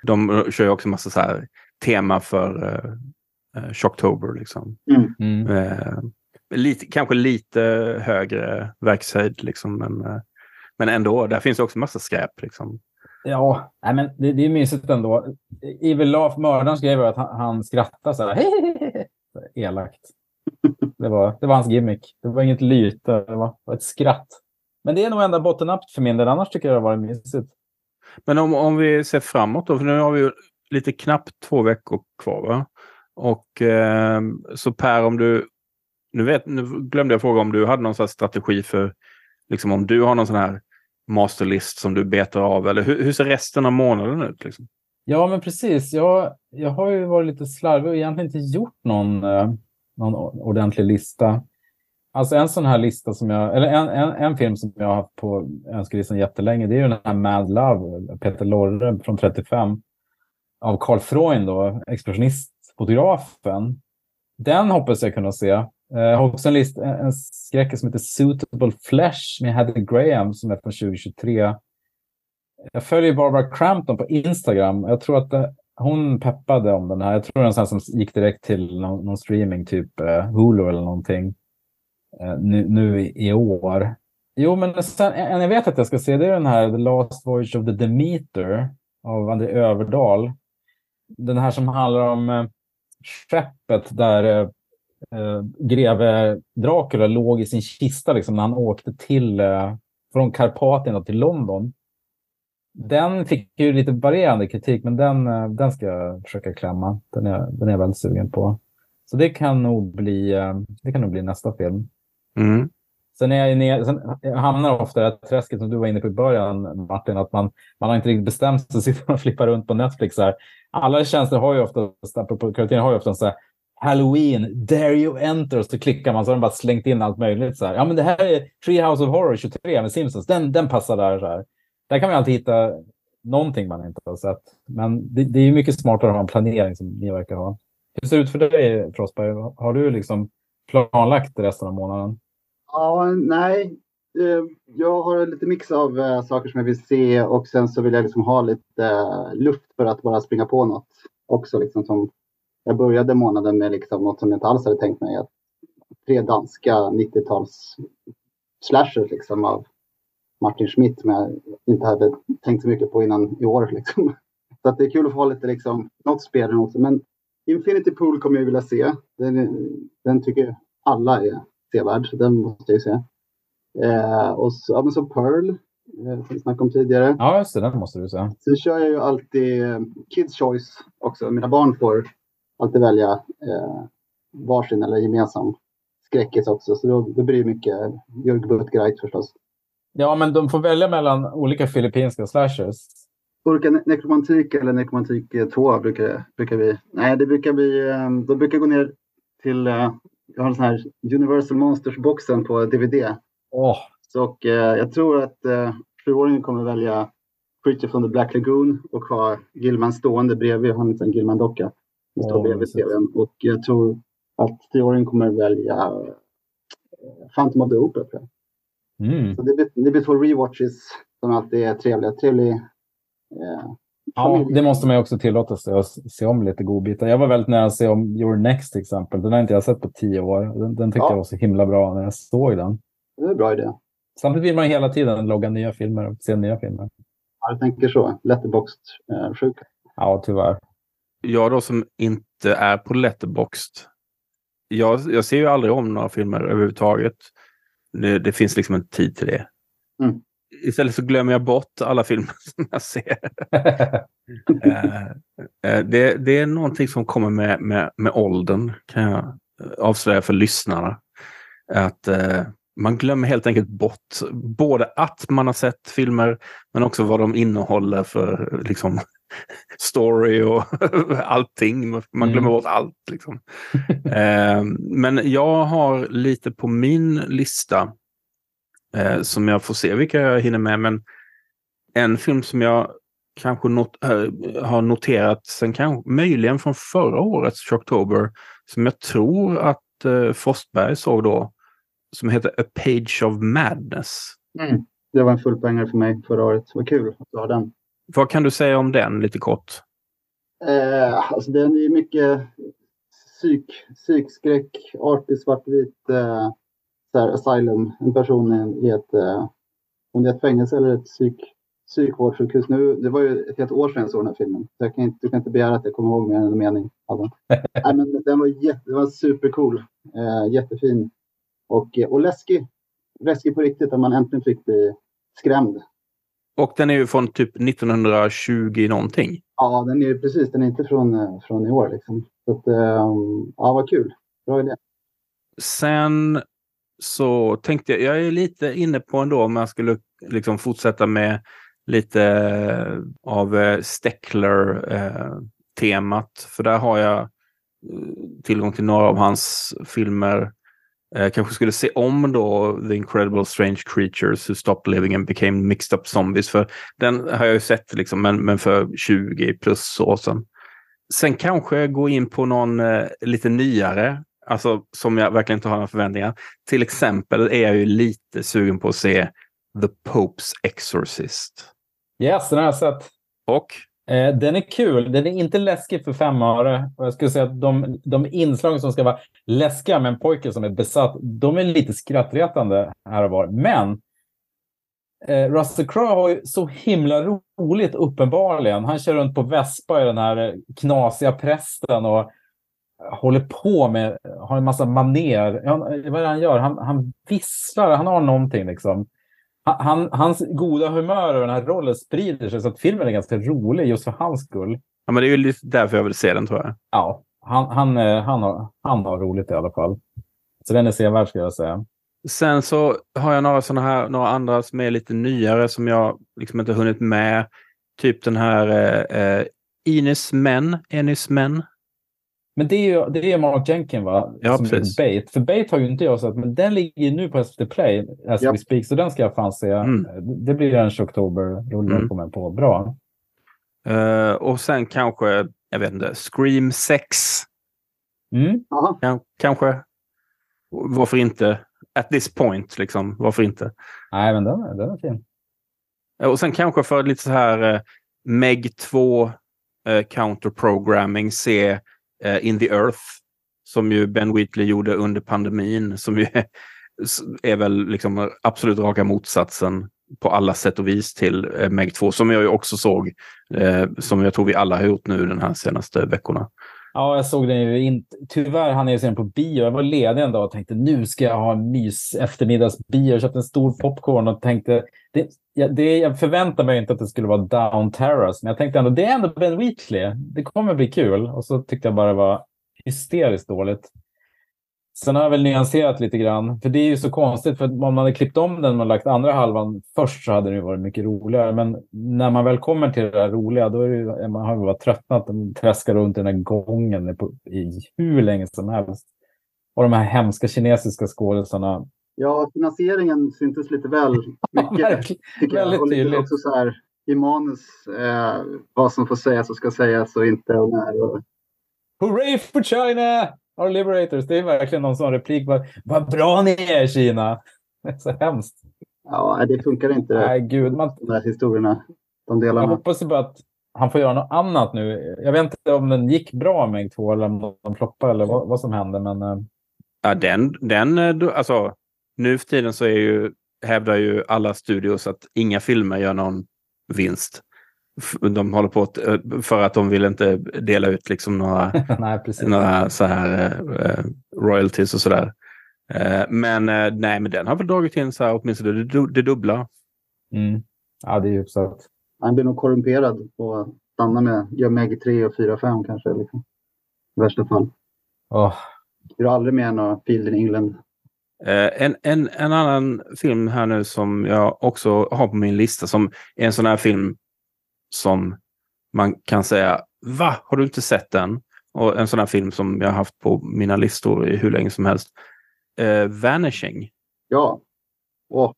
de kör ju också massa så här tema för eh, eh, Shocktober. Liksom. Mm. mm. Eh, lite, kanske lite högre verkshöjd, liksom, men, eh, men ändå. Där finns också massa skräp. Liksom. Ja, nej, men det, det är mysigt ändå. Evil Laugh, mördarens grej var att han, han skrattade så här. Elakt. Det var, det var hans gimmick. Det var inget lyte, det var, ett skratt. Men det är nog ända botten för min del. Annars tycker jag det har varit mysigt. Men om, om vi ser framåt då, för nu har vi lite knappt två veckor kvar. Va? Och eh, så Per, om du... Nu, vet, nu glömde jag fråga om du hade någon sån strategi för liksom om du har någon sån här masterlist som du betar av eller hur, hur ser resten av månaden ut? Liksom? Ja, men precis. Jag, jag har ju varit lite slarvig och egentligen inte gjort någon, eh, någon ordentlig lista. Alltså en sån här lista som jag, eller en, en, en film som jag har haft på önskelistan jättelänge, det är ju den här Mad Love, Peter Lorre från 35 av Carl Freund, då, expressionistfotografen. Den hoppas jag kunna se. Eh, jag har också en, list, en skräck som heter Suitable Flesh med Heather Graham som är från 2023. Jag följer Barbara Crampton på Instagram. Jag tror att det, hon peppade om den här. Jag tror den sen som gick direkt till någon, någon streaming, typ uh, Hulu eller någonting. eh, nu, nu i, i år. Jo, men sen, en jag vet att jag ska se det är den här The Last Voyage of the Demeter av André Överdahl. Den här som handlar om eh, skeppet där eh, eh, greve Dracula låg i sin kista liksom, när han åkte till eh, från Karpatien till London. Den fick ju lite varierande kritik, men den, den ska jag försöka klämma. Den är, den är jag väldigt sugen på. Så det kan nog bli, det kan nog bli nästa film. Mm. Sen, är jag ner, sen hamnar ofta i det här träsket som du var inne på i början, Martin, att man, man har inte riktigt bestämt sig, sitter och flippar runt på Netflix. Här. Alla tjänster har ju oftast, apropå har ju ofta så här, Halloween, Dare You Enter, och så klickar man så har de bara slängt in allt möjligt. Så här. Ja, men det här är Treehouse of Horror 23 med Simpsons, den, den passar där. Så här. Där kan man alltid hitta någonting man inte har sett. Men det, det är mycket smartare att ha en planering som ni verkar ha. Hur ser det ut för dig, Frostberg? Har du liksom planlagt resten av månaden? Ja, nej. Eh, jag har lite mix av äh, saker som jag vill se och sen så vill jag liksom ha lite äh, luft för att bara springa på något också. Liksom, som jag började månaden med liksom något som jag inte alls hade tänkt mig. Att tre danska 90-tals slashers liksom, av Martin Schmidt som jag inte hade tänkt så mycket på innan i år. Liksom. Så att det är kul att få ha lite liksom, något spel också. Men Infinity Pool kommer jag vilja se. Den, den tycker alla är sevärd, så den måste jag ju se. Eh, och så, ja, men så Pearl, eh, som vi snackade om tidigare. Ja, just det, den måste du se. Sen kör jag ju alltid eh, Kids Choice också. Mina barn får alltid välja eh, varsin eller gemensam skräckis också. Så då, då blir det mycket Jörg Buttgreit förstås. Ja, men de får välja mellan olika filippinska slashers. Olika ne nekromantik eller nekromantik 2 brukar, brukar vi... Nej, det brukar bli... Eh, de brukar gå ner till... Eh, jag har en sån här Universal Monsters-boxen på DVD. Oh. Så, och, eh, jag tror att eh, sjuåringen kommer välja Creature from the Black Lagoon och ha Gilman stående bredvid. Han har en Gilman-docka. som står Åh, bredvid. TVn. Och jag tror att tioåringen kommer välja eh, Phantom of the Opera. Mm. Så det, blir, det blir två rewatches som alltid är trevliga. Trevlig, eh, Ja, det måste man ju också tillåta sig att se om lite godbitar. Jag var väldigt nära att se om Your Next till exempel. Den har inte jag sett på tio år. Den, den tyckte Ja. jag var så himla bra när jag såg den. Det är en bra idé. Samtidigt vill man ju hela tiden logga nya filmer och se nya filmer. Ja, Jag tänker så. Letterboxd eh. Ja, tyvärr. Jag då som inte är på Letterboxd. Jag, jag ser ju aldrig om några filmer överhuvudtaget. Det, det finns liksom en tid till det. Mm. Istället så glömmer jag bort alla filmer som jag ser. Eh, eh, det, det är någonting som kommer med, med, med åldern, kan jag avslöja för lyssnarna. Att eh, man glömmer helt enkelt bort både att man har sett filmer, men också vad de innehåller för liksom, story och allting. Man Mm. glömmer bort allt. Liksom. eh, men jag har lite på min lista eh, som jag får se vilka jag hinner med. Men en film som jag kanske not äh, har noterat sen kanske, möjligen från förra årets Shocktober som jag tror att äh, Frostberg såg då som heter A Page of Madness. Mm. Det var en fullpoängare för mig förra året. Vad kul att du har den. Vad kan du säga om den lite kort? Eh, alltså den är mycket psyk, psykskräck, artig svartvit eh, så asylum. En person i- i ett, eh, om det är ett fängelse eller ett psyk, psykvårdssjukhus. Nu, det var ju ett helt år sedan jag såg den här filmen. Så jag kan inte, du kan inte begära att jag kommer ihåg mer än en mening av den. Nej, men den var, jätte, den var supercool. Eh, jättefin. Och, och läskig. Läskig på riktigt. Att man äntligen fick bli skrämd. Och den är ju från typ 1920 någonting. Ja, den är ju precis. Den är inte från, eh, från i år. Liksom. Så att, eh, ja, vad kul. Bra idé. Sen så tänkte jag, jag är lite inne på ändå om jag skulle liksom fortsätta med lite eh, av eh, Steckler-temat. För där har jag eh, tillgång till några av hans filmer. Eh, kanske skulle se om då The Incredible Strange Creatures Who Stopped Living and Became Mixed Up Zombies. För den har jag ju sett, liksom, men, men för 20 plus år sedan. Sen kanske gå in på någon eh, lite nyare, alltså som jag verkligen inte har några förväntningar. Till exempel är jag ju lite sugen på att se The Popes Exorcist. Yes, den har jag sett. Och Eh, den är kul. Den är inte läskig för fem öre. Och jag skulle säga att de, de inslag som ska vara läskiga med en pojke som är besatt, de är lite skrattretande här och var. Men eh, Russell Crowe har ju så himla roligt uppenbarligen. Han kör runt på Vespa i den här knasiga prästen och håller på med, har en massa maner. Han, vad är det han gör? Han, han visslar, han har någonting liksom. Han, hans goda humör och den här rollen sprider sig så att filmen är ganska rolig just för hans skull. Ja, men det är ju därför jag vill se den tror jag. Ja, han, han, eh, han, har, han har roligt i alla fall. Så den är sevärd skulle jag säga. Sen så har jag några sådana här, några andra som är lite nyare som jag liksom inte hunnit med. Typ den här eh, eh Ines Men, Enis Men. Men det är ju det är Mark Jenkin va? Ja, som precis. Bait. För Bait har ju inte jag sett, men den ligger ju nu på SVT Play as Ja. we speak, så den ska jag fan se. Mm. Det blir en oktober-rulle Mm. på mig på. Bra. Eh, och sen kanske, jag vet inte, Scream 6. Mm. Kan, kanske. Varför inte? At this point, liksom. Varför inte? Nej, men den, är- den är fin. Eh, Och sen kanske för lite så här eh, Meg 2 eh, counterprogramming se eh, In the Earth som ju Ben Wheatley gjorde under pandemin som ju är, är väl liksom absolut raka motsatsen på alla sätt och vis till eh, Meg 2 som jag ju också såg eh, som jag tror vi alla har gjort nu den här senaste veckorna. Ja, jag såg den ju inte. Tyvärr hann jag se den på bio. Jag var ledig en dag och tänkte nu ska jag ha en mys eftermiddagsbio. Jag köpte en stor popcorn och tänkte det, det, jag förväntade mig inte att det skulle vara Down Terrace, men jag tänkte ändå det är ändå Ben Wheatley. Det kommer bli kul. Och så tyckte jag bara det var hysteriskt dåligt. Sen har jag väl nyanserat lite grann, för det är ju så konstigt, för om man hade klippt om den och lagt andra halvan först så hade det varit mycket roligare. Men när man väl kommer till det där roliga, då är ju, man har ju bara tröttnat. De träskar runt i den här gången i hur länge som helst. Och de här hemska kinesiska skådisarna. Ja, finansieringen syntes lite väl mycket. Väldigt Och tydligt. också så här i manus eh, vad som får sägas och ska sägas och inte och när. Och, Hurray for China! Our liberators. Det är verkligen någon sån replik. Vad, vad bra ni är Kina! Det är så hemskt. ja, det funkar inte Nej, gud. Man, de här historierna. De jag delarna. hoppas ju bara att han får göra något annat nu. Jag vet inte om den gick bra med 2 eller om de floppade eller vad, vad som hände. Men eh, Ja, den, den, eh, alltså nu för tiden så är ju, hävdar ju alla studios att inga filmer gör någon vinst. De håller på att, eh, för att de vill inte dela ut liksom några nej, några så här eh, royalties och sådär. Eh, men eh, nej, men den har väl dragit in så här åtminstone det, du- det dubbla. Mm. Ja, det är ju så att Han blir nog korrumperad och stannar med gör Meg 3 och 4 5 kanske. Liksom. I värsta fall. åh, Gör aldrig mer några Field in England. Eh, en, en, en annan film här nu som jag också har på min lista som är en sån här film som man kan säga Va? Har du inte sett den? Och en sån här film som jag har haft på mina listor i hur länge som helst. Eh, Vanishing. Ja. Åh,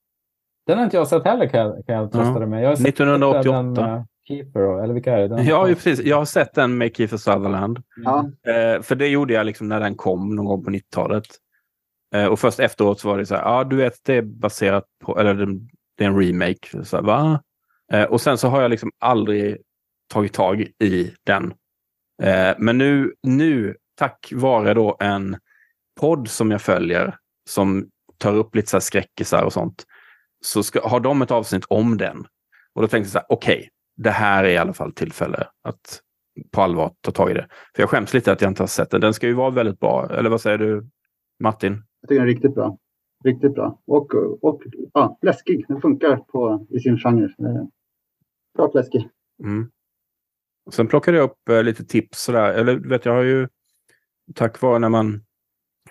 Den har inte jag sett heller kan jag, kan jag trösta Ja. dig med. Jag har sett 1988. Den, med Keeper, eller vilka är det? Den, Ja, ju precis. Jag har sett den med Kiefer Sutherland. ja. Eh, för det gjorde jag liksom när den kom någon gång på 90-talet. Eh, och först efteråt så var det så här, ja du vet det är baserat på, eller det, det är en remake. Så här, va? Eh, och sen så har jag liksom aldrig tagit tag i den. Eh, men nu, nu, tack vare då en podd som jag följer som tar upp lite så här skräckisar och sånt. Så ska, har de ett avsnitt om den. Och då tänkte jag så här, okej, det här är i alla fall tillfälle att på allvar ta tag i det. För jag skäms lite att jag inte har sett den. Den ska ju vara väldigt bra. Eller vad säger du Martin? Jag tycker den är riktigt bra. Riktigt bra. Och, och ja, läskig. Den funkar på, i sin genre. Eh, Klart läskig. Mm. Sen plockade jag upp eh, lite tips sådär. Eller vet, jag har ju tack vare när man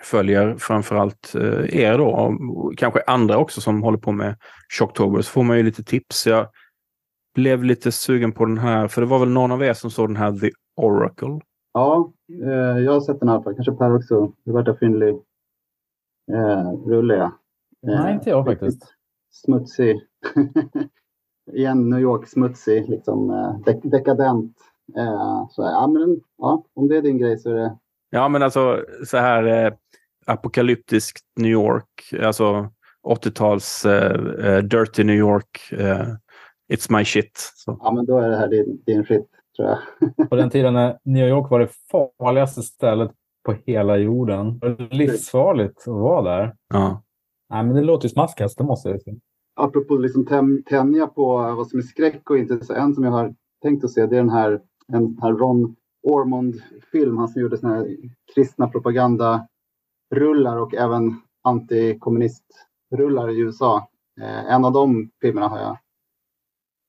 följer framförallt eh, er då och kanske andra också som håller på med Shocktober så får man ju lite tips. Jag blev lite sugen på den här, för det var väl någon av er som såg den här The Oracle. Ja, eh, jag har sett den fall. Kanske Per också. Roberta Findlay. Eh, rulle ja. Eh, Nej, inte jag faktiskt. Smutsig. Igen New York smutsig. Liksom, eh, dek- dekadent. Eh, så, ja, men, ja, om det är din grej så är det Ja, men alltså så här eh, apokalyptiskt New York, alltså 80-tals eh, eh, dirty New York. Eh, it's my shit. Så. Ja, men då är det här din, din shit, tror jag. På den tiden när New York var det farligaste stället på hela jorden. Det var livsfarligt att vara där. Ja. Nej, men det låter ju smaskigt, det måste jag säga. Apropå liksom tänja på vad som är skräck och inte. Så en som jag har tänkt att se det är den här, en här Ron Ormond-film. Han som gjorde såna här kristna propagandarullar och även antikommunistrullar i USA. Eh, en av de filmerna har jag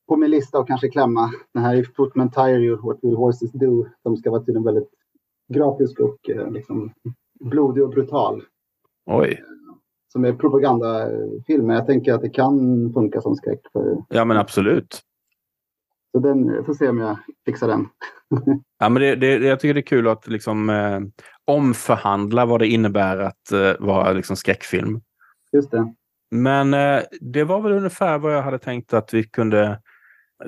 på min lista och kanske klämma. Den här If Footman Tire You, What Will Horses Do? Som ska vara tydligen väldigt grafisk och eh, liksom blodig och brutal. Oj. Som är propagandafilm. Men jag tänker att det kan funka som skräck. För, Ja, men absolut. så den, jag får se om jag fixar den. Ja, men det, det, jag tycker det är kul att liksom, eh, omförhandla vad det innebär att eh, vara liksom, skräckfilm. Just det. Men eh, det var väl ungefär vad jag hade tänkt att vi kunde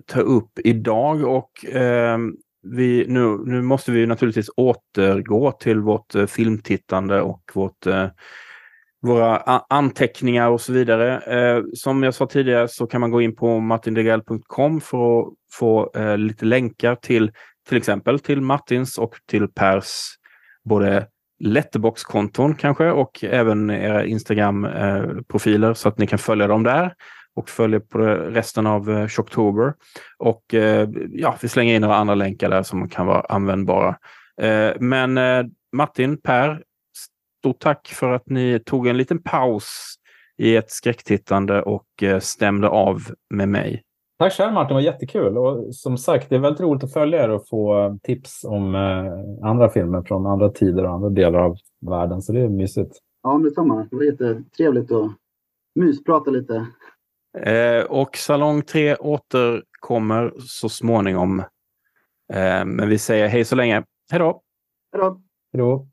ta upp idag. Och eh, vi, nu, nu måste vi naturligtvis återgå till vårt eh, filmtittande och vårt, eh, våra anteckningar och så vidare. Eh, som jag sa tidigare så kan man gå in på martindegrell.com för att få eh, lite länkar till till exempel till Martins och till Pers både Letterbox-konton kanske och även era Instagram-profiler eh, så att ni kan följa dem där och följa på resten av eh, Shocktober. Och eh, ja, vi slänger in några andra länkar där som kan vara användbara. Men Martin, Per, stort tack för att ni tog en liten paus i ett skräcktittande och eh, stämde av med mig. Tack själv Martin, det var jättekul. Och som sagt, det är väldigt roligt att följa er och få tips om eh, andra filmer från andra tider och andra delar av världen. Så det är mysigt. Ja, men detsamma. Det var jättetrevligt att mysprata lite. Eh, och Salong 3 återkommer så småningom. Eh, men vi säger hej så länge. Hej då! Hej då! Hej då!